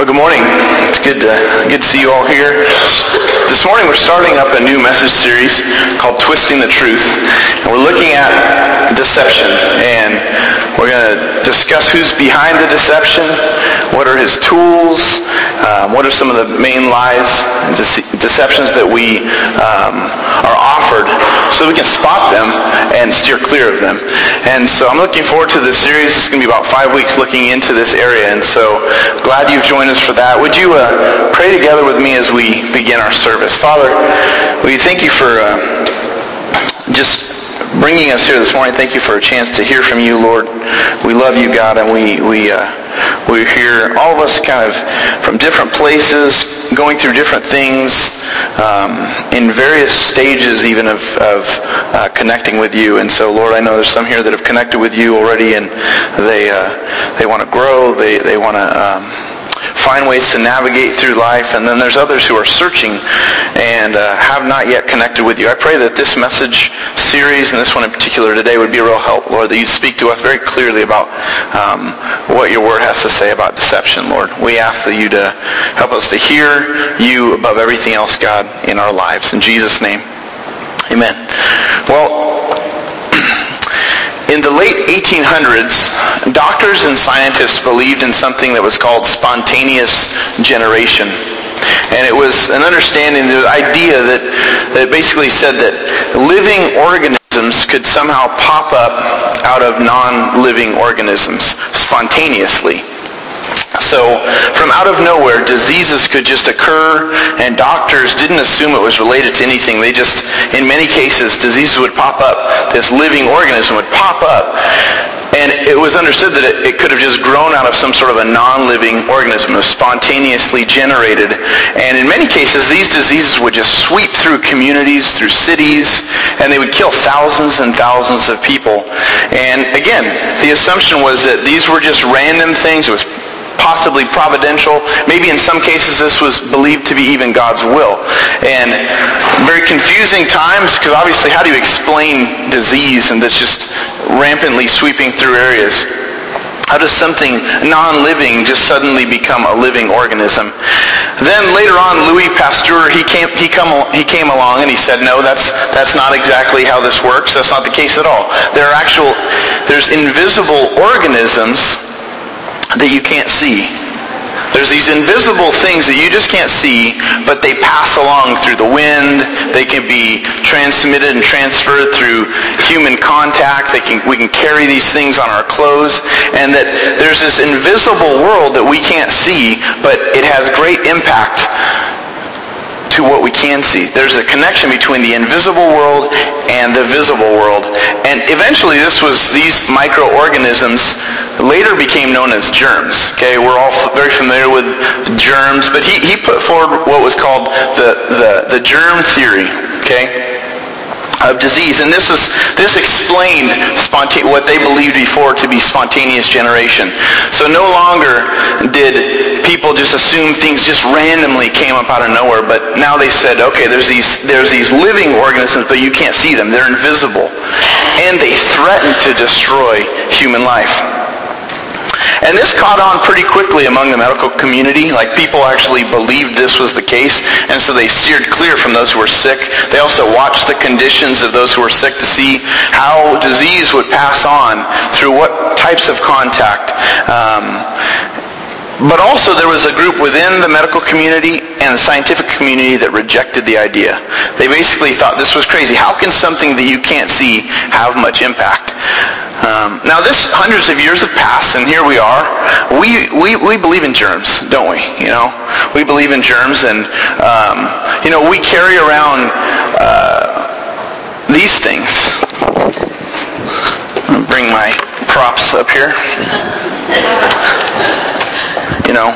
Well, good morning. Good to, good to see you all here. This morning we're starting up a new message series called Twisting the Truth. And we're looking at deception. And we're going to discuss who's behind the deception, what are his tools, um, what are some of the main lies and dece- deceptions that we um, are offered so we can spot them and steer clear of them. And so I'm looking forward to this series. It's going to be about five weeks looking into this area. And so glad you've joined us for that. Would you uh, pray together with me as we begin our service? Father, we thank you for uh, just bringing us here this morning. Thank you for a chance to hear from you, Lord. We love you, God, and we we uh, we're here, all of us, kind of from different places, going through different things, um, in various stages even of, of uh, connecting with you. And so, Lord, I know there's some here that have connected with you already, and they uh, they want to grow. They they want to. Um, find ways to navigate through life. And then there's others who are searching and uh, have not yet connected with you. I pray that this message series and this one in particular today would be a real help, Lord, that you speak to us very clearly about um, what your word has to say about deception, Lord. We ask that you to help us to hear you above everything else, God, in our lives. In Jesus' name, amen. Well, in the late 1800s, doctors and scientists believed in something that was called spontaneous generation. And it was an understanding, the idea that, that basically said that living organisms could somehow pop up out of non-living organisms spontaneously. So from out of nowhere, diseases could just occur, and doctors didn't assume it was related to anything. They just, in many cases, diseases would pop up. This living organism would pop up. And it was understood that it, it, could have just grown out of some sort of a non-living organism, was spontaneously generated. And in many cases, these diseases would just sweep through communities, through cities, and they would kill thousands and thousands of people. And again, the assumption was that these were just random things. It was possibly providential. Maybe in some cases this was believed to be even God's will. And very confusing times because obviously how do you explain disease and that's just rampantly sweeping through areas? How does something non-living just suddenly become a living organism? Then later on, Louis Pasteur, he came, he, come, he came along and he said, no, that's, that's not exactly how this works. That's not the case at all. There are actual, there's invisible organisms that you can't see. There's these invisible things that you just can't see, but they pass along through the wind. They can be transmitted and transferred through human contact. They can, we can carry these things on our clothes. And that there's this invisible world that we can't see, but it has great impact to what we can see. There's a connection between the invisible world and the visible world. And eventually this was, these microorganisms later became known as germs. Okay, we're all very familiar with germs, but he, he put forward what was called the, the, the germ theory. Okay? Of disease. And this is this explained sponta- what they believed before to be spontaneous generation. So no longer did people just assume things just randomly came up out of nowhere, but now they said, okay, there's these there's these living organisms, but you can't see them. They're invisible. And they threaten to destroy human life. And this caught on pretty quickly among the medical community. Like people actually believed this was the case, and so they steered clear from those who were sick. They also watched the conditions of those who were sick to see how disease would pass on through what types of contact. Um, but also there was a group within the medical community and the scientific community that rejected the idea. They basically thought this was crazy. How can something that you can't see have much impact? Um, now this hundreds of years have passed and here we are. We, we, we believe in germs, don't we? You know, we believe in germs and, um, you know, we carry around uh, these things. bring my props up here you know,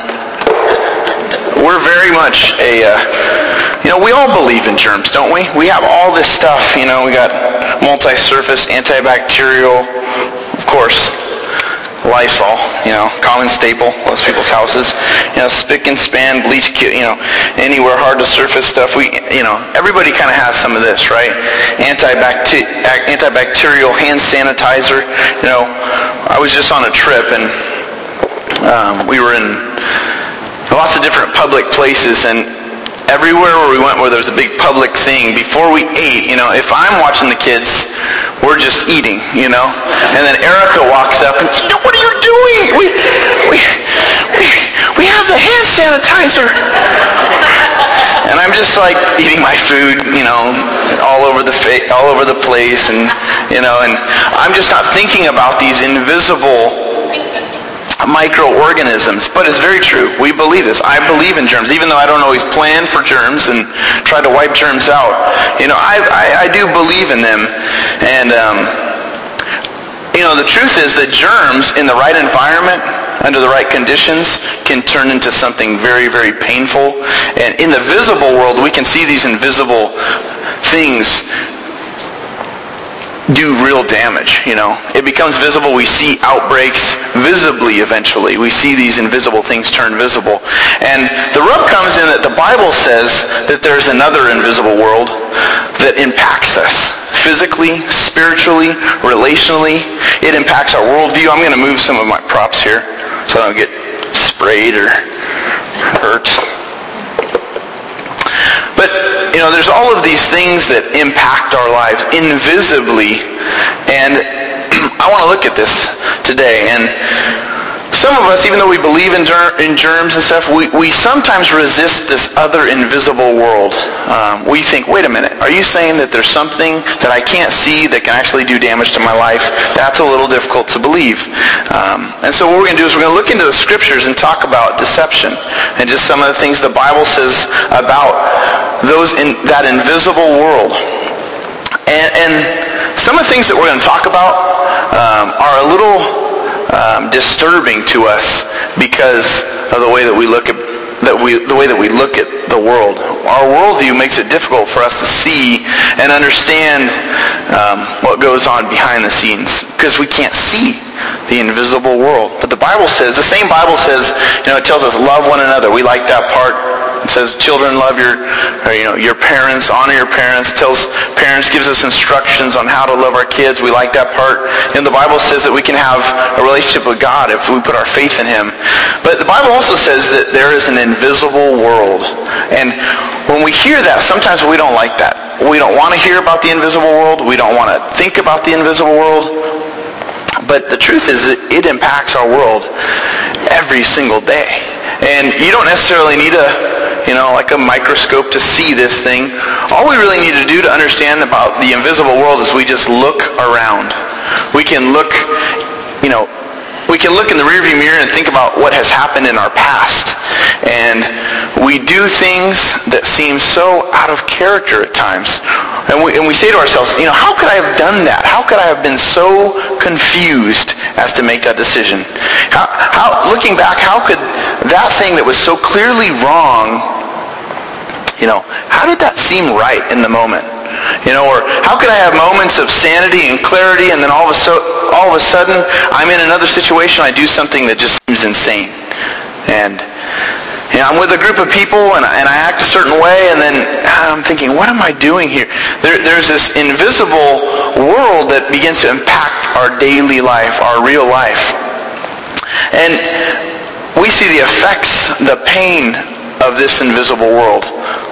we're very much a, uh, you know, we all believe in germs, don't we? We have all this stuff, you know, we got multi-surface, antibacterial, of course, Lysol, you know, common staple, most people's houses. You know, spick and span, bleach, kit, you know, anywhere hard to surface stuff. We, you know, everybody kind of has some of this, right? Antibacter- antibacterial hand sanitizer. You know, I was just on a trip and um, we were in, lots of different public places and everywhere where we went where there was a big public thing, before we ate, you know, if I'm watching the kids, we're just eating, you know? And then Erica walks up and, what are you doing? We, we, we, we have the hand sanitizer. And I'm just like eating my food, you know, all over the fa- all over the place, and you know, and I'm just not thinking about these invisible microorganisms. But it's very true. We believe this. I believe in germs, even though I don't always plan for germs and try to wipe germs out. You know, I, I, I do believe in them. And, um, you know, the truth is that germs in the right environment, under the right conditions, can turn into something very, very painful. And in the visible world, we can see these invisible things do real damage, you know. It becomes visible. We see outbreaks visibly eventually. We see these invisible things turn visible. And the rub comes in that the Bible says that there's another invisible world that impacts us physically, spiritually, relationally. It impacts our worldview. I'm going to move some of my props here so I don't get sprayed or hurt. But, you know, there's all of these things that impact our lives invisibly. And I want to look at this today. And some of us, even though we believe in, in germs and stuff, we, we sometimes resist this other invisible world. Um, we think, wait a minute, are you saying that there's something that I can't see that can actually do damage to my life? That's a little difficult to believe. Um, and so what we're going to do is we're going to look into the scriptures and talk about deception and just some of the things the Bible says about those in that invisible world. And, and some of the things that we're going to talk about um, are a little um, disturbing to us because of the way that we look at that we, the way that we look at the world. Our worldview makes it difficult for us to see and understand um, what goes on behind the scenes because we can't see the invisible world. But the Bible says, the same Bible says, you know, it tells us love one another. We like that part it says, children, love your, or, you know, your parents, honor your parents. Tells parents, gives us instructions on how to love our kids. We like that part. And the Bible says that we can have a relationship with God if we put our faith in Him. But the Bible also says that there is an invisible world. And when we hear that, sometimes we don't like that. We don't want to hear about the invisible world. We don't want to think about the invisible world. But the truth is it impacts our world every single day. And you don't necessarily need a you know, like a microscope to see this thing. All we really need to do to understand about the invisible world is we just look around. We can look, you know, we can look in the rearview mirror and think about what has happened in our past. And we do things that seem so out of character at times. And we, and we say to ourselves, you know, how could I have done that? How could I have been so confused as to make that decision? How, how, looking back, how could that thing that was so clearly wrong you know, how did that seem right in the moment? You know, or how could I have moments of sanity and clarity and then all of a, so, all of a sudden I'm in another situation, I do something that just seems insane. And you know, I'm with a group of people and, and I act a certain way and then ah, I'm thinking, what am I doing here? There, there's this invisible world that begins to impact our daily life, our real life. And we see the effects, the pain of this invisible world.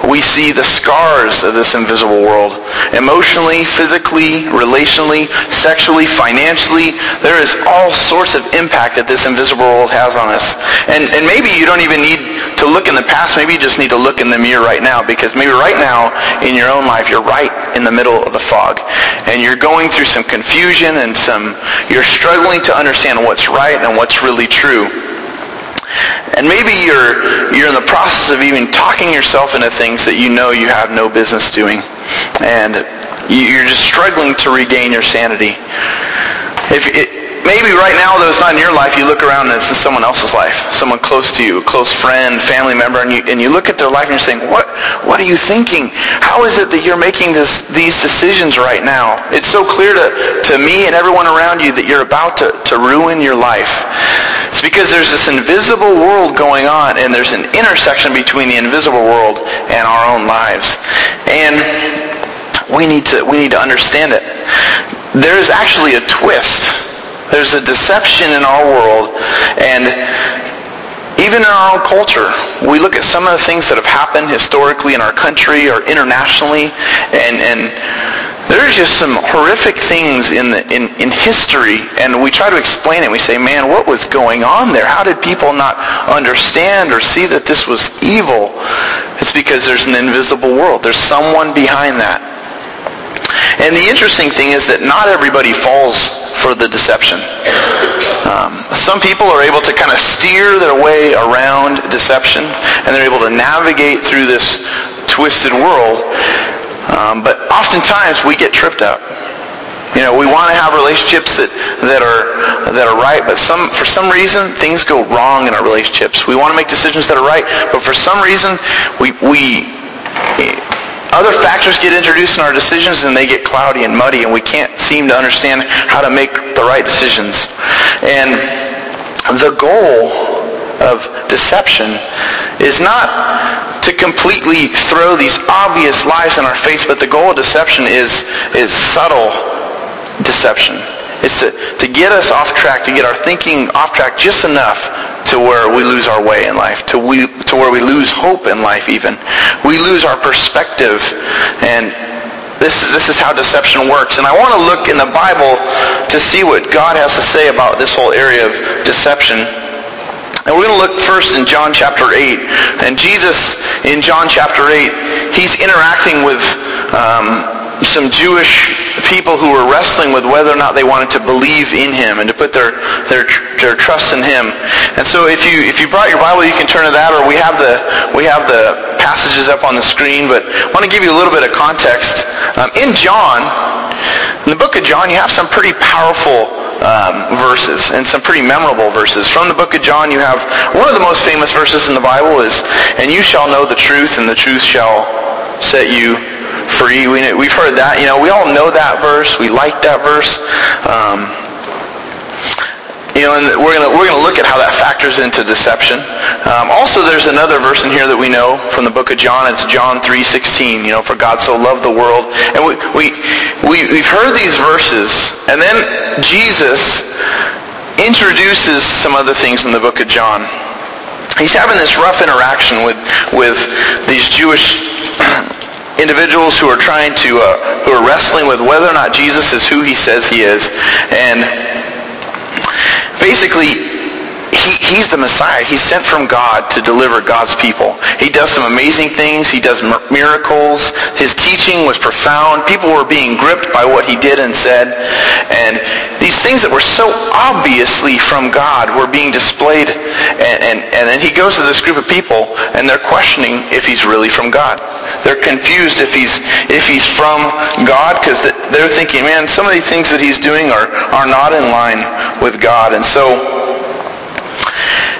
We see the scars of this invisible world. Emotionally, physically, relationally, sexually, financially, there is all sorts of impact that this invisible world has on us. And, and maybe you don't even need to look in the past. Maybe you just need to look in the mirror right now because maybe right now in your own life you're right in the middle of the fog. And you're going through some confusion and some, you're struggling to understand what's right and what's really true. And maybe you're, you're in the process of even talking yourself into things that you know you have no business doing. And you're just struggling to regain your sanity. If it, maybe right now, though it's not in your life, you look around and it's in someone else's life, someone close to you, a close friend, family member, and you, and you look at their life and you're saying, what, what are you thinking? How is it that you're making this, these decisions right now? It's so clear to, to me and everyone around you that you're about to, to ruin your life. It's because there's this invisible world going on, and there's an intersection between the invisible world and our own lives. And we need to, we need to understand it. There's actually a twist. There's a deception in our world, and even in our own culture, we look at some of the things that have happened historically in our country or internationally, and, and there's just some horrific things in, the, in, in history, and we try to explain it. We say, man, what was going on there? How did people not understand or see that this was evil? It's because there's an invisible world. There's someone behind that. And the interesting thing is that not everybody falls for the deception. Um, some people are able to kind of steer their way around deception, and they're able to navigate through this twisted world. Um, but oftentimes we get tripped up. You know, we want to have relationships that, that are that are right, but some for some reason things go wrong in our relationships. We want to make decisions that are right, but for some reason we we other factors get introduced in our decisions and they get cloudy and muddy and we can't seem to understand how to make the right decisions. And the goal of deception is not to completely throw these obvious lies in our face, but the goal of deception is, is subtle deception. It's to, to get us off track, to get our thinking off track just enough to where we lose our way in life, to, we, to where we lose hope in life even. We lose our perspective and this is, this is how deception works. And I want to look in the Bible to see what God has to say about this whole area of deception. And we're going to look first in John chapter 8. And Jesus, in John chapter 8, he's interacting with um, some Jewish people who were wrestling with whether or not they wanted to believe in him and to put their, their, their trust in him. And so if you, if you brought your Bible, you can turn to that, or we have the, we have the passages up on the screen, but I want to give you a little bit of context. Um, in John, in the book of John, you have some pretty powerful um, verses and some pretty memorable verses. From the book of John, you have one of the most famous verses in the Bible is, and you shall know the truth, and the truth shall set you free. We, we've heard that. You know, we all know that verse. We like that verse. Um, you know, and we're gonna we're gonna look at how that factors into deception. Um, also, there's another verse in here that we know from the book of John. It's John 3:16. You know, for God so loved the world, and we we, we we've heard these verses, and then Jesus introduces some other things in the book of John. He's having this rough interaction with with these Jewish individuals who are trying to, uh, who are wrestling with whether or not Jesus is who he says he is. And basically, he, he's the Messiah. He's sent from God to deliver God's people. He does some amazing things. He does miracles. His teaching was profound. People were being gripped by what he did and said. And these things that were so obviously from God were being displayed. And, and, and then he goes to this group of people and they're questioning if he's really from God. They're confused if he's, if he's from God because they're thinking, man, some of the things that he's doing are, are not in line with God. And so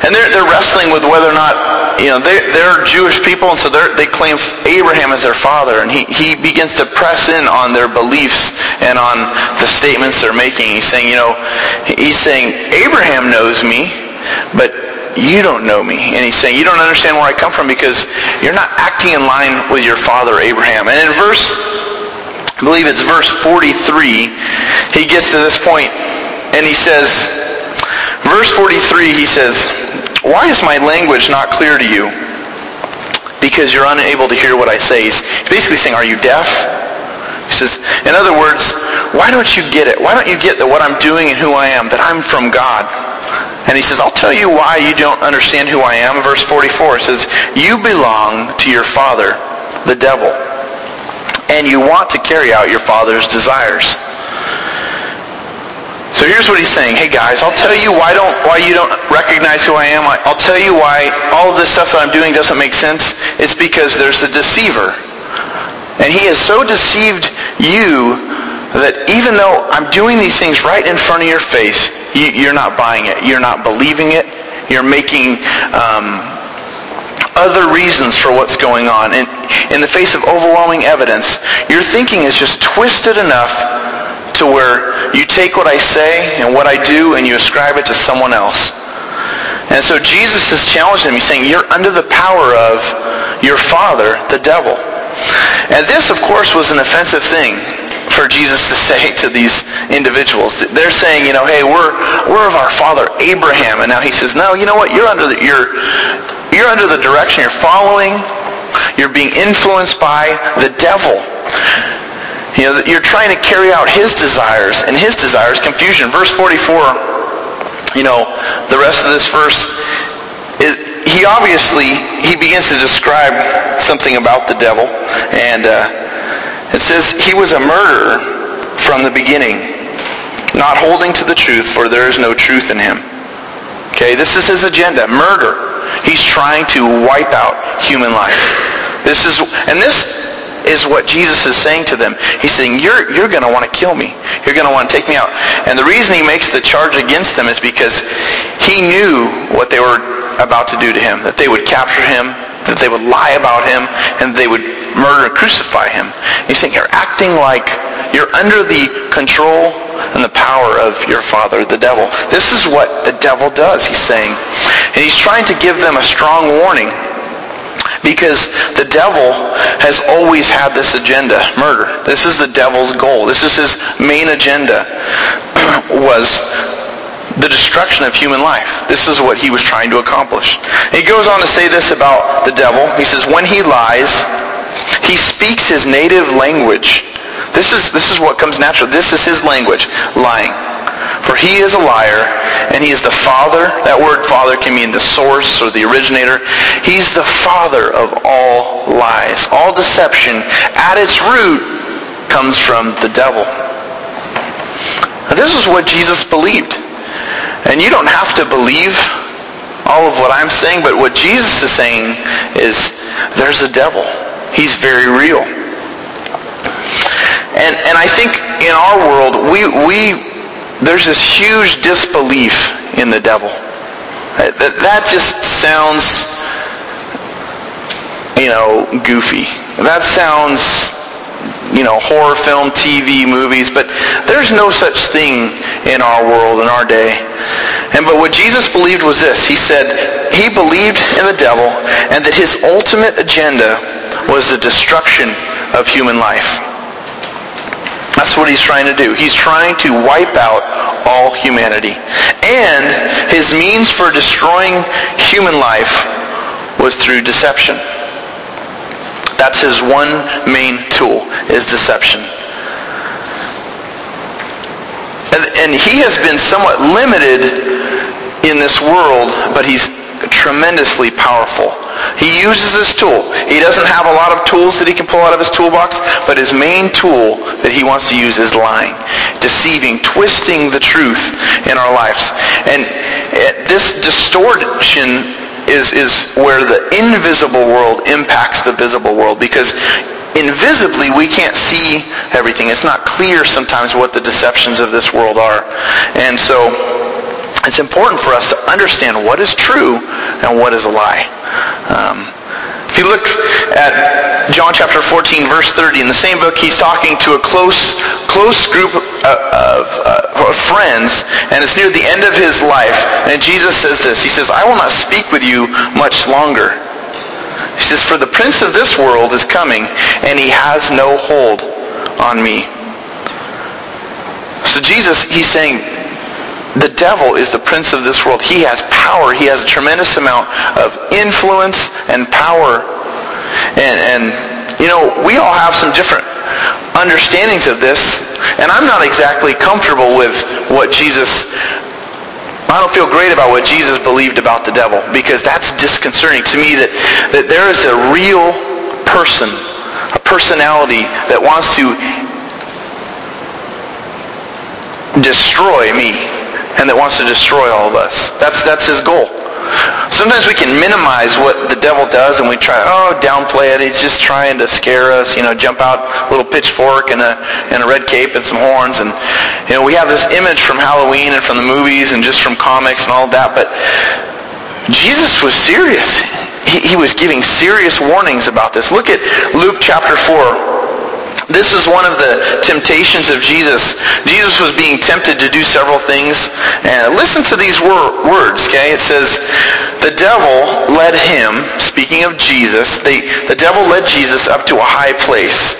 and they're, they're wrestling with whether or not, you know, they, they're Jewish people, and so they claim Abraham as their father. And he, he begins to press in on their beliefs and on the statements they're making. He's saying, you know, he's saying, Abraham knows me, but you don't know me. And he's saying, you don't understand where I come from because you're not acting in line with your father Abraham. And in verse, I believe it's verse 43, he gets to this point and he says, verse 43, he says, why is my language not clear to you? Because you're unable to hear what I say. He's basically saying, are you deaf? He says, in other words, why don't you get it? Why don't you get that what I'm doing and who I am, that I'm from God? And he says, I'll tell you why you don't understand who I am. Verse 44 says, you belong to your father, the devil, and you want to carry out your father's desires. So here's what he's saying. Hey guys, I'll tell you why don't why you don't recognize who I am. I'll tell you why all of this stuff that I'm doing doesn't make sense. It's because there's a deceiver. And he has so deceived you that even though I'm doing these things right in front of your face, you, are not buying it. You're not believing it. You're making um, other reasons for what's going on. And in the face of overwhelming evidence, your thinking is just twisted enough to where you take what I say and what I do and you ascribe it to someone else. And so Jesus is challenging them. He's saying, you're under the power of your father, the devil. And this, of course, was an offensive thing for Jesus to say to these individuals. They're saying, you know, hey, we're we're of our father Abraham, and now he says, no, you know what? You're under the you're you're under the direction. You're following. You're being influenced by the devil. You know, you're trying to carry out his desires, and his desires confusion. Verse 44. You know, the rest of this verse is, he obviously he begins to describe something about the devil, and uh, it says he was a murderer from the beginning, not holding to the truth, for there is no truth in him. Okay, this is his agenda: murder. He's trying to wipe out human life. This is, and this is what Jesus is saying to them. He's saying, you're, you're going to want to kill me. You're going to want to take me out. And the reason he makes the charge against them is because he knew what they were about to do to him, that they would capture him, that they would lie about him, and they would murder and crucify him. He's saying, you're acting like you're under the control and the power of your father, the devil. This is what the devil does, he's saying. And he's trying to give them a strong warning because the devil has always had this agenda, murder. This is the devil's goal. This is his main agenda was the destruction of human life. This is what he was trying to accomplish. He goes on to say this about the devil. He says, when he lies, he speaks his native language. This is, this is what comes natural. This is his language, lying. For he is a liar, and he is the father. That word father can mean the source or the originator. He's the father of all lies. All deception, at its root, comes from the devil. Now, this is what Jesus believed. And you don't have to believe all of what I'm saying, but what Jesus is saying is there's a devil. He's very real. And, and I think in our world, we, we, there's this huge disbelief in the devil. That, that just sounds, you know, goofy. That sounds you know, horror film, TV, movies, but there's no such thing in our world, in our day. And but what Jesus believed was this. He said he believed in the devil and that his ultimate agenda was the destruction of human life. That's what he's trying to do. He's trying to wipe out all humanity. And his means for destroying human life was through deception. That's his one main tool, is deception. And, and he has been somewhat limited in this world, but he's tremendously powerful. He uses this tool. He doesn't have a lot of tools that he can pull out of his toolbox, but his main tool that he wants to use is lying, deceiving, twisting the truth in our lives. And eh, this distortion is, is where the invisible world impacts the visible world because invisibly we can't see everything. It's not clear sometimes what the deceptions of this world are. And so it's important for us to understand what is true and what is a lie. Um, if you look at John chapter 14, verse 30, in the same book, he's talking to a close, close group of, of, uh, of friends, and it's near the end of his life. And Jesus says this. He says, I will not speak with you much longer. He says, for the prince of this world is coming, and he has no hold on me. So Jesus, he's saying, the devil is the prince of this world. He has power. He has a tremendous amount of influence and power. And, and you know, we all have some different understandings of this. And I'm not exactly comfortable with what Jesus I don't feel great about what Jesus believed about the devil because that's disconcerting to me that, that there is a real person, a personality that wants to destroy me and that wants to destroy all of us. That's, that's his goal. Sometimes we can minimize what the devil does and we try, oh, downplay it. He's just trying to scare us, you know, jump out a little pitchfork and a, and a red cape and some horns. And, you know, we have this image from Halloween and from the movies and just from comics and all that. But Jesus was serious. He, he was giving serious warnings about this. Look at Luke chapter 4 this is one of the temptations of Jesus. Jesus was being tempted to do several things. And listen to these wor- words, okay? It says, the devil led him, speaking of Jesus, they, the devil led Jesus up to a high place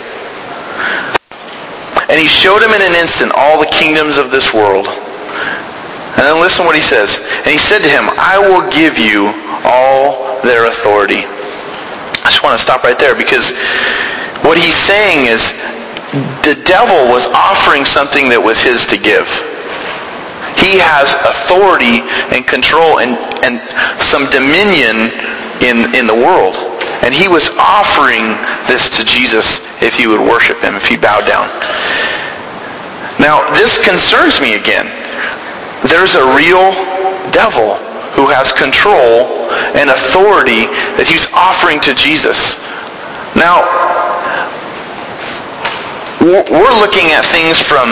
And he showed him in an instant all the kingdoms of this world. And then listen what he says. And he said to him, I will give you all their authority. I just want to stop right there because what he's saying is the devil was offering something that was his to give. He has authority and control and, and some dominion in, in the world. And he was offering this to Jesus if he would worship him, if he bowed down. Now, this concerns me again. There's a real devil who has control and authority that he's offering to Jesus. Now, we're looking at things from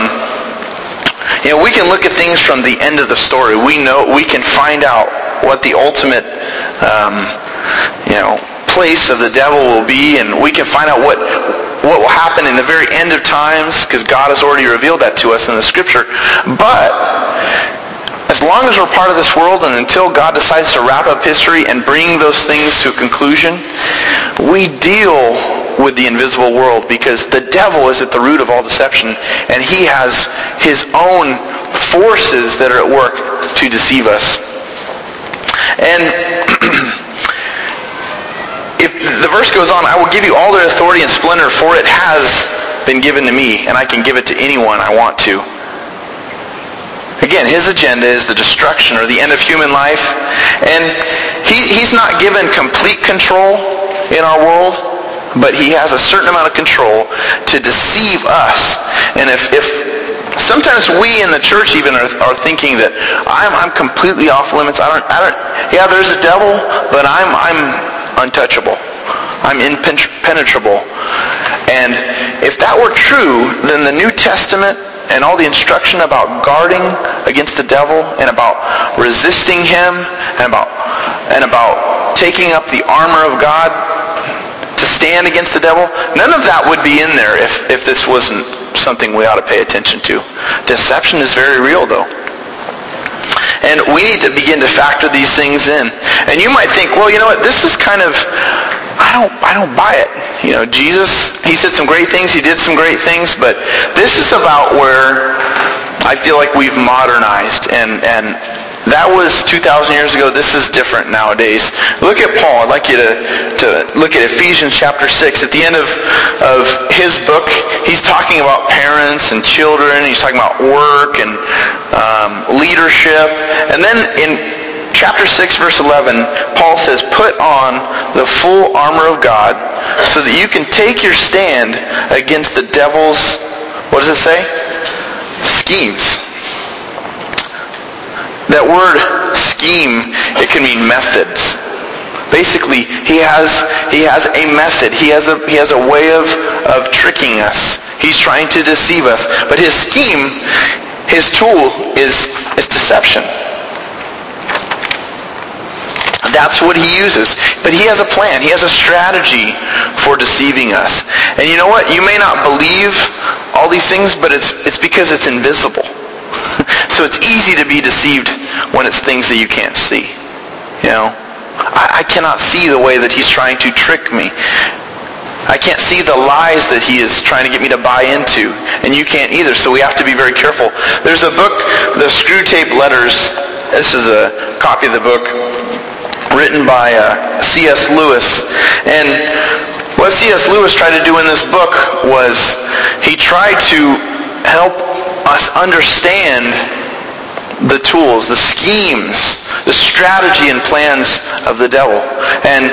you know, we can look at things from the end of the story. We know we can find out what the ultimate, um, you know, place of the devil will be, and we can find out what what will happen in the very end of times, because God has already revealed that to us in the Scripture. But as long as we're part of this world and until God decides to wrap up history and bring those things to a conclusion, we deal with the invisible world because the devil is at the root of all deception and he has his own forces that are at work to deceive us. And if the verse goes on, I will give you all their authority and splendor, for it has been given to me, and I can give it to anyone I want to. Again, his agenda is the destruction or the end of human life. And he, he's not given complete control in our world, but he has a certain amount of control to deceive us. And if, if sometimes we in the church even are, are thinking that I'm, I'm completely off limits. I don't, I don't, yeah, there's a devil, but I'm, I'm untouchable. I'm impenetrable. And if that were true, then the New Testament and all the instruction about guarding against the devil and about resisting him and about, and about taking up the armor of God to stand against the devil, none of that would be in there if, if this wasn't something we ought to pay attention to. Deception is very real, though. And we need to begin to factor these things in. And you might think, well, you know what, this is kind of, I don't, I don't buy it. You know, Jesus, he said some great things, he did some great things, but this is about where I feel like we've modernized and, and that was 2,000 years ago. This is different nowadays. Look at Paul. I'd like you to, to look at Ephesians chapter 6. At the end of, of his book, he's talking about parents and children. He's talking about work and um, leadership. And then in chapter 6, verse 11, Paul says, put on the full armor of God so that you can take your stand against the devil's, what does it say? Schemes. That word scheme, it can mean methods. Basically, he has, he has a method. He has a, he has a way of, of tricking us. He's trying to deceive us. But his scheme, his tool is, is deception. That's what he uses. But he has a plan. He has a strategy for deceiving us. And you know what? You may not believe all these things, but it's, it's because it's invisible. so it's easy to be deceived when it's things that you can't see. You know? I, I cannot see the way that he's trying to trick me. I can't see the lies that he is trying to get me to buy into. And you can't either, so we have to be very careful. There's a book, The Screwtape Letters. This is a copy of the book written by uh, C.S. Lewis. And what C.S. Lewis tried to do in this book was he tried to help us understand the tools, the schemes, the strategy and plans of the devil. And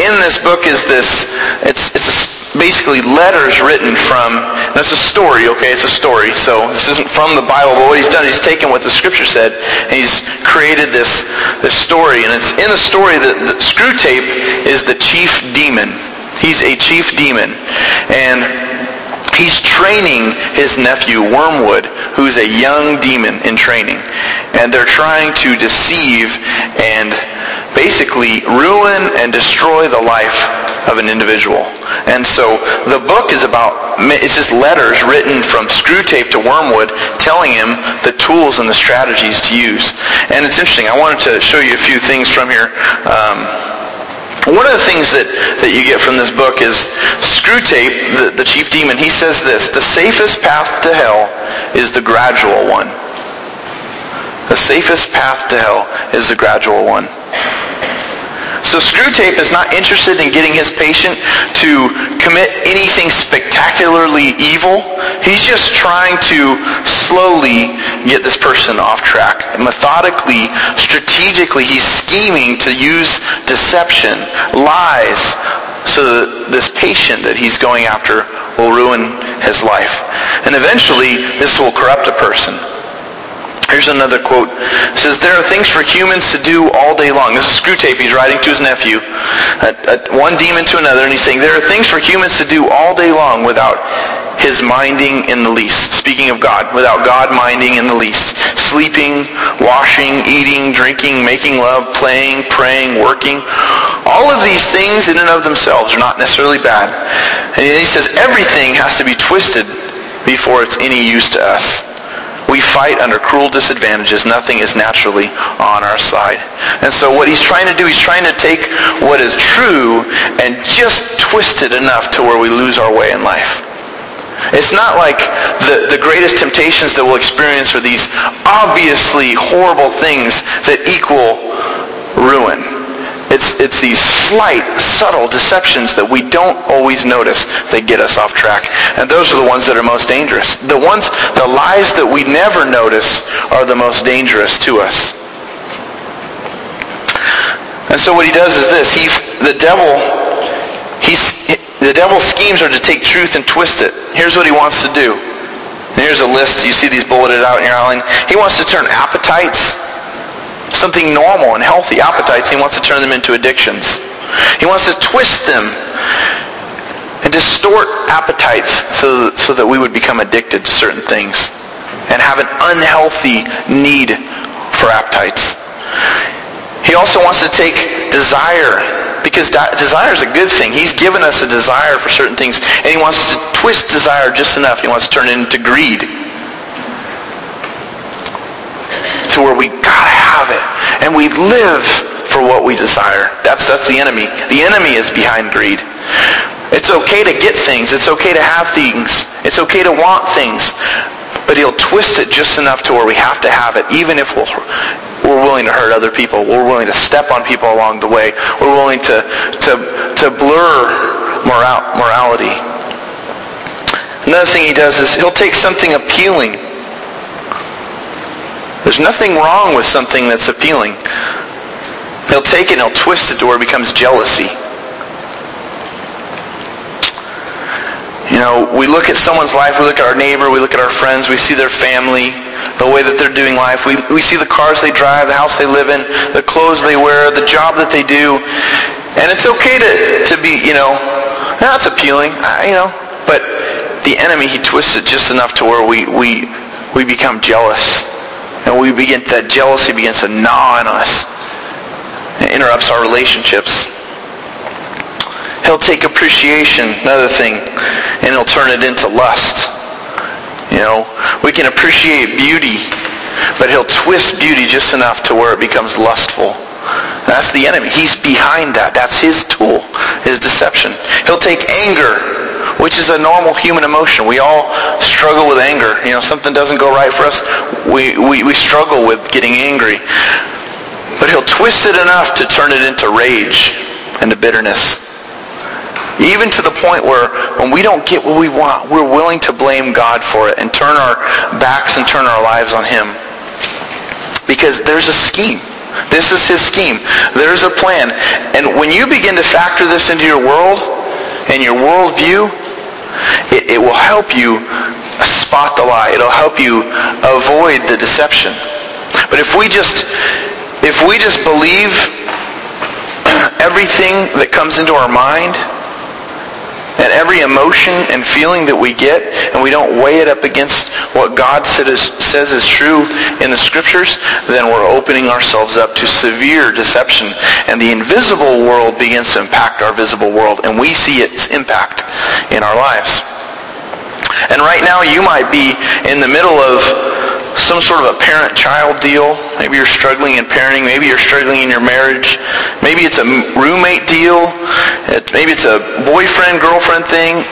in this book is this, it's, it's basically letters written from, that's a story, okay, it's a story, so this isn't from the Bible, but what he's done he's taken what the scripture said and he's created this, this story. And it's in the story that the Screwtape is the chief demon. He's a chief demon. And he's training his nephew Wormwood, who's a young demon in training. And they're trying to deceive and basically ruin and destroy the life of an individual. And so the book is about, it's just letters written from Screwtape to Wormwood telling him the tools and the strategies to use. And it's interesting. I wanted to show you a few things from here. Um, One of the things that, that you get from this book is Screwtape, the, the chief demon, he says this, the safest path to hell is the gradual one. The safest path to hell is the gradual one. So Screwtape is not interested in getting his patient to commit anything spectacularly evil. He's just trying to slowly get this person off track. Methodically, strategically, he's scheming to use deception, lies, so that this patient that he's going after will ruin his life. And eventually, this will corrupt a person. Here's another quote. It says, There are things for humans to do all day long. This is Screwtape. He's writing to his nephew. one demon to another. And he's saying, There are things for humans to do all day long without his minding in the least. Speaking of God, without God minding in the least. Sleeping, washing, eating, drinking, making love, playing, praying, working. All of these things in and of themselves are not necessarily bad. And he says everything has to be twisted before it's any use to us. We fight under cruel disadvantages. Nothing is naturally on our side. And so what he's trying to do, he's trying to take what is true and just twist it enough to where we lose our way in life. It's not like the, the greatest temptations that we'll experience are these obviously horrible things that equal ruin. It's, it's these slight, subtle deceptions that we don't always notice that get us off track. And those are the ones that are most dangerous. The ones, the lies that we never notice are the most dangerous to us. And so what he does is this. He, the devil, he's, the devil's schemes are to take truth and twist it. Here's what he wants to do. And here's a list. You see these bulleted out in your outline. He wants to turn appetites something normal and healthy appetites. He wants to turn them into addictions. He wants to twist them and distort appetites so, so that we would become addicted to certain things and have an unhealthy need for appetites. He also wants to take desire because desire is a good thing. He's given us a desire for certain things and he wants to twist desire just enough. He wants to turn it into greed to where we gotta have it. And we live for what we desire. That's, that's the enemy. The enemy is behind greed. It's okay to get things. It's okay to have things. It's okay to want things. But he'll twist it just enough to where we have to have it, even if we'll, we're willing to hurt other people. We're willing to step on people along the way. We're willing to, to, to blur moral, morality. Another thing he does is he'll take something appealing there's nothing wrong with something that's appealing. He'll take it and he'll twist it to where it becomes jealousy. You know, we look at someone's life, we look at our neighbor, we look at our friends, we see their family, the way that they're doing life. We, we see the cars they drive, the house they live in, the clothes they wear, the job that they do. And it's okay to, to be, you know, that's appealing, you know. But the enemy, he twists it just enough to where we, we, we become jealous and we begin that jealousy begins to gnaw on us. It interrupts our relationships. He'll take appreciation, another thing, and he'll turn it into lust. You know, we can appreciate beauty, but he'll twist beauty just enough to where it becomes lustful. That's the enemy. He's behind that. That's his tool, his deception. He'll take anger which is a normal human emotion. We all struggle with anger. You know, something doesn't go right for us, we, we, we struggle with getting angry. But he'll twist it enough to turn it into rage and to bitterness. Even to the point where when we don't get what we want, we're willing to blame God for it and turn our backs and turn our lives on him. Because there's a scheme. This is his scheme. There's a plan. And when you begin to factor this into your world and your worldview, it, it will help you spot the lie. It'll help you avoid the deception. But if we just if we just believe everything that comes into our mind and every emotion and feeling that we get and we don't weigh it up against what God is, says is true in the scriptures, then we're opening ourselves up to severe deception and the invisible world begins to impact our visible world and we see its impact in our lives. And right now you might be in the middle of some sort of a parent-child deal. Maybe you're struggling in parenting. Maybe you're struggling in your marriage. Maybe it's a roommate deal. Maybe it's a boyfriend-girlfriend thing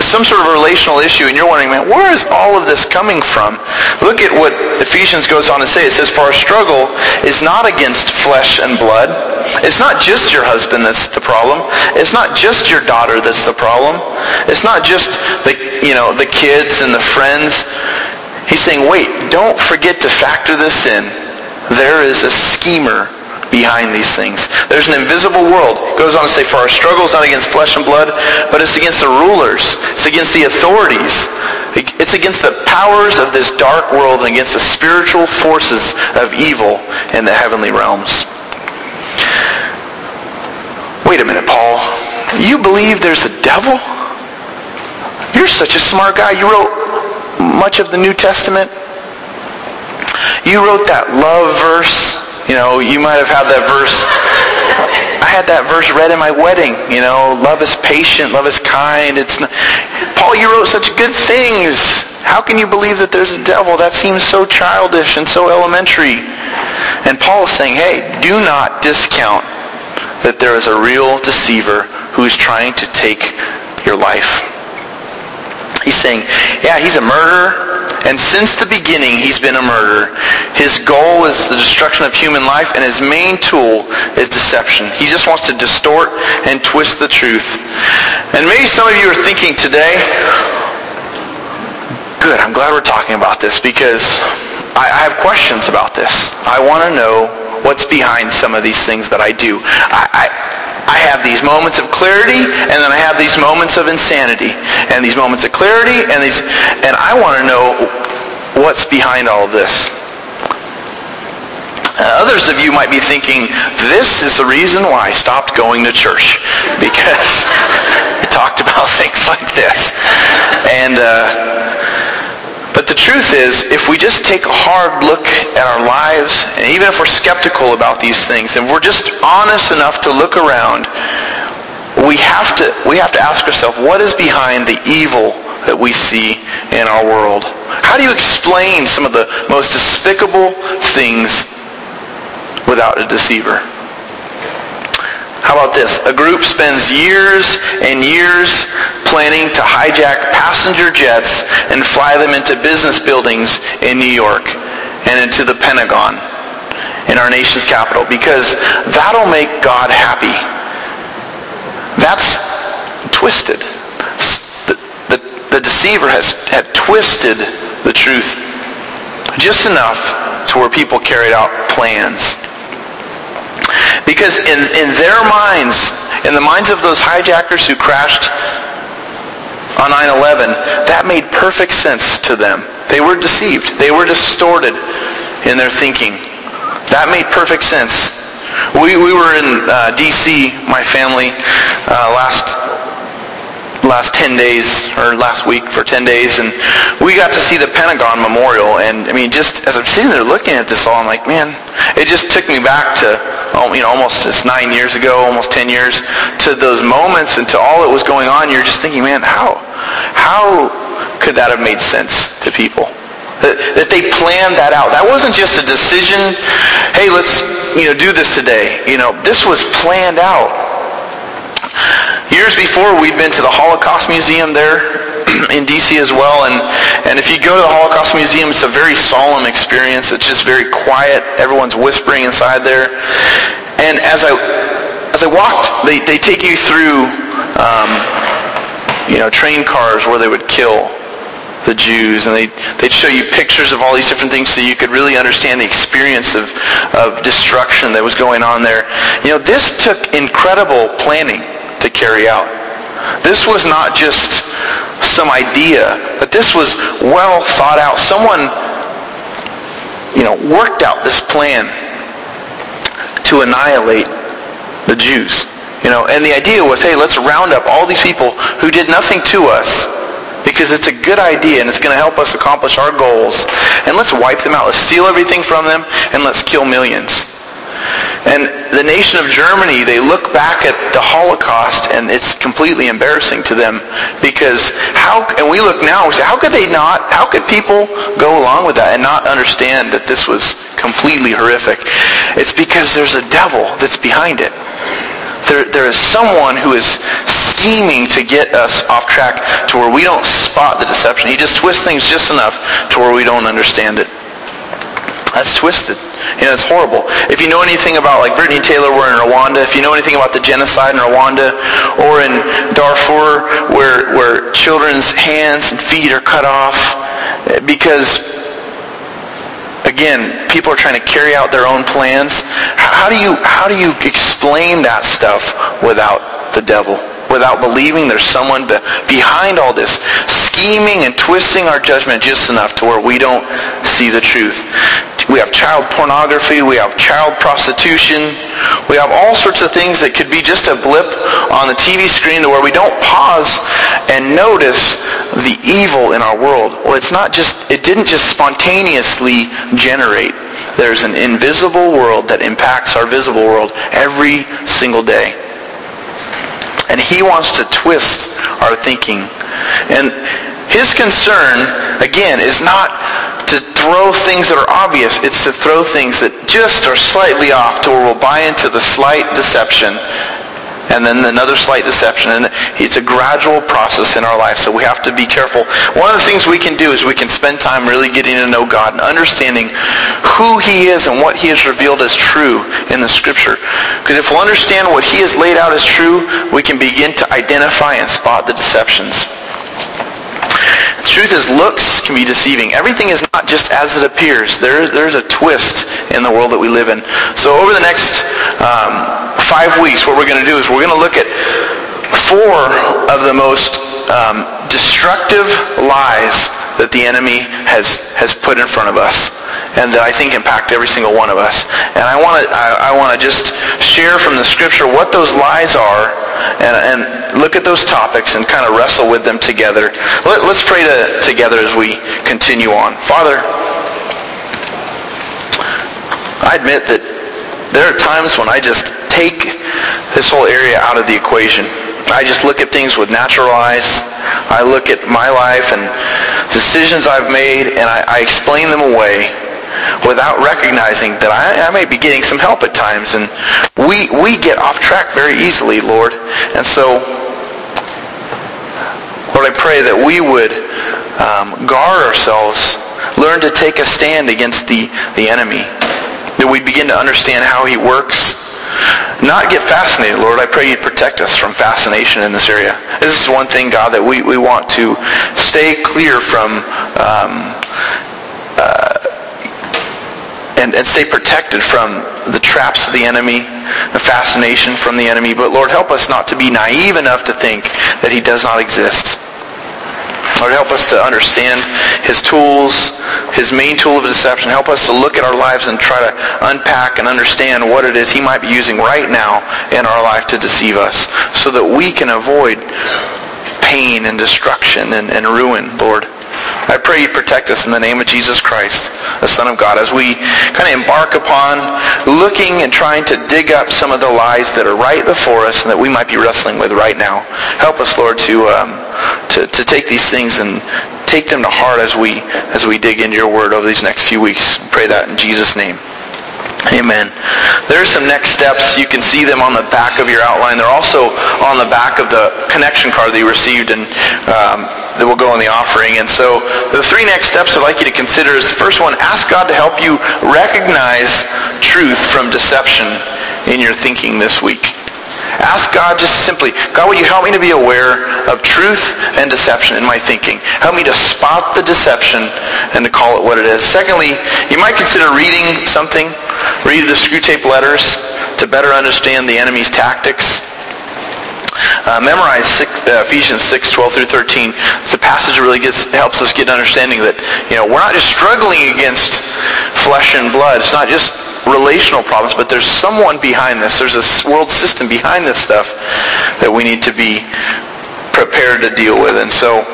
some sort of relational issue and you're wondering, man, where is all of this coming from? Look at what Ephesians goes on to say. It says, for our struggle is not against flesh and blood. It's not just your husband that's the problem. It's not just your daughter that's the problem. It's not just the, you know, the kids and the friends. He's saying, wait, don't forget to factor this in. There is a schemer behind these things. There's an invisible world. It goes on to say, for our struggle is not against flesh and blood, but it's against the rulers. It's against the authorities. It's against the powers of this dark world and against the spiritual forces of evil in the heavenly realms. Wait a minute, Paul. You believe there's a devil? You're such a smart guy. You wrote much of the New Testament. You wrote that love verse you know, you might have had that verse. I had that verse read in my wedding. You know, love is patient, love is kind. It's not, Paul, you wrote such good things. How can you believe that there's a devil? That seems so childish and so elementary. And Paul is saying, hey, do not discount that there is a real deceiver who is trying to take your life. He's saying, yeah, he's a murderer. And since the beginning, he's been a murderer. His goal is the destruction of human life, and his main tool is deception. He just wants to distort and twist the truth. And maybe some of you are thinking today, good, I'm glad we're talking about this because I, I have questions about this. I want to know what's behind some of these things that I do. I, I, I have these moments of clarity, and then I have these moments of insanity, and these moments of clarity, and these, and I want to know what's behind all of this. Uh, others of you might be thinking, this is the reason why I stopped going to church, because we talked about things like this. And uh, but the truth is, if we just take a hard look at our lives, and even if we're skeptical about these things, and we're just honest enough to look around, we have to, we have to ask ourselves, what is behind the evil that we see in our world? How do you explain some of the most despicable things without a deceiver? How about this? A group spends years and years planning to hijack passenger jets and fly them into business buildings in New York and into the Pentagon in our nation's capital because that'll make God happy. That's twisted. The, the, the deceiver has had twisted the truth just enough to where people carried out plans because in, in their minds, in the minds of those hijackers who crashed on 9-11, that made perfect sense to them. They were deceived. They were distorted in their thinking. That made perfect sense. We, we were in uh, D.C., my family, uh, last last 10 days or last week for 10 days and we got to see the Pentagon Memorial and I mean just as I'm sitting there looking at this all I'm like man it just took me back to oh, you know almost it's nine years ago almost 10 years to those moments and to all that was going on you're just thinking man how how could that have made sense to people that, that they planned that out. That wasn't just a decision, hey, let's you know do this today. You know, this was planned out. Years before, we'd been to the Holocaust Museum there in D.C. as well, and, and if you go to the Holocaust Museum, it's a very solemn experience. It's just very quiet. Everyone's whispering inside there. And as I, as I walked, they, they take you through, um, you know, train cars where they would kill the Jews, and they, they'd show you pictures of all these different things so you could really understand the experience of, of destruction that was going on there. You know, this took incredible planning to carry out. This was not just some idea, but this was well thought out. Someone, you know, worked out this plan to annihilate the Jews. You know, and the idea was, hey, let's round up all these people who did nothing to us because it's a good idea and it's going to help us accomplish our goals. And let's wipe them out. Let's steal everything from them and let's kill millions. And the nation of Germany, they look back at the Holocaust and it's completely embarrassing to them because how, and we look now, we say, how could they not, how could people go along with that and not understand that this was completely horrific? It's because there's a devil that's behind it. There, there is someone who is scheming to get us off track to where we don't spot the deception. He just twists things just enough to where we don't understand it. That's twisted. You know, it's horrible. If you know anything about, like Brittany Taylor were in Rwanda, if you know anything about the genocide in Rwanda, or in Darfur, where, where children's hands and feet are cut off, because again, people are trying to carry out their own plans. How do you, how do you explain that stuff without the devil? Without believing there's someone behind all this, scheming and twisting our judgment just enough to where we don't see the truth. We have child pornography. We have child prostitution. We have all sorts of things that could be just a blip on the TV screen to where we don't pause and notice the evil in our world. Well, it's not just, it didn't just spontaneously generate. There's an invisible world that impacts our visible world every single day. And he wants to twist our thinking. And his concern, again, is not to throw things that are obvious. It's to throw things that just are slightly off to where we'll buy into the slight deception and then another slight deception. And it's a gradual process in our life, so we have to be careful. One of the things we can do is we can spend time really getting to know God and understanding who he is and what he has revealed as true in the scripture. Because if we'll understand what he has laid out as true, we can begin to identify and spot the deceptions. Truth is, looks can be deceiving. Everything is not just as it appears. There's, there's a twist in the world that we live in. So over the next um, five weeks, what we're going to do is we're going to look at four of the most um, destructive lies that the enemy has, has put in front of us and that I think impact every single one of us. And I want to I, I want to just share from the scripture what those lies are and, and look at those topics and kind of wrestle with them together. Let, us pray to, together as we continue on. Father, I admit that there are times when I just take this whole area out of the equation. I just look at things with natural eyes. I look at my life and decisions I've made and I, I explain them away without recognizing that I, I, may be getting some help at times. And we, we get off track very easily, Lord. And so, Lord, I pray that we would um, guard ourselves, learn to take a stand against the, the enemy, that we begin to understand how he works, not get fascinated, Lord. I pray you protect us from fascination in this area. This is one thing, God, that we, we want to stay clear from um, uh, and, and stay protected from the traps of the enemy, the fascination from the enemy. But Lord, help us not to be naive enough to think that he does not exist. Lord, help us to understand his tools, his main tool of deception. Help us to look at our lives and try to unpack and understand what it is he might be using right now in our life to deceive us so that we can avoid pain and destruction and, and ruin, Lord. I pray you protect us in the name of Jesus Christ, the Son of God, as we kind of embark upon looking and trying to dig up some of the lies that are right before us and that we might be wrestling with right now. Help us, Lord, to, um, to, to take these things and take them to heart as we, as we dig into your word over these next few weeks. Pray that in Jesus' name. Amen. There's some next steps. You can see them on the back of your outline. They're also on the back of the connection card that you received and um, that will go in the offering. And so the three next steps I'd like you to consider is first one, ask God to help you recognize truth from deception in your thinking this week. Ask God just simply, God, will you help me to be aware of truth and deception in my thinking? Help me to spot the deception and to call it what it is. Secondly, you might consider reading something Read the Screwtape Letters to better understand the enemy's tactics. Uh, memorize six, uh, Ephesians 6, 12 through 13. The passage really gets, helps us get an understanding that you know we're not just struggling against flesh and blood. It's not just relational problems, but there's someone behind this. There's a world system behind this stuff that we need to be prepared to deal with. And so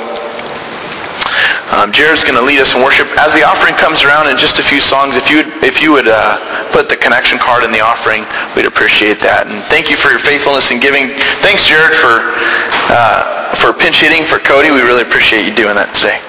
Um, Jared's going to lead us in worship. As the offering comes around in just a few songs, if you would, if you would uh, put the connection card in the offering, we'd appreciate that. And thank you for your faithfulness in giving. Thanks, Jared, for uh, for pinch hitting for Cody. We really appreciate you doing that today.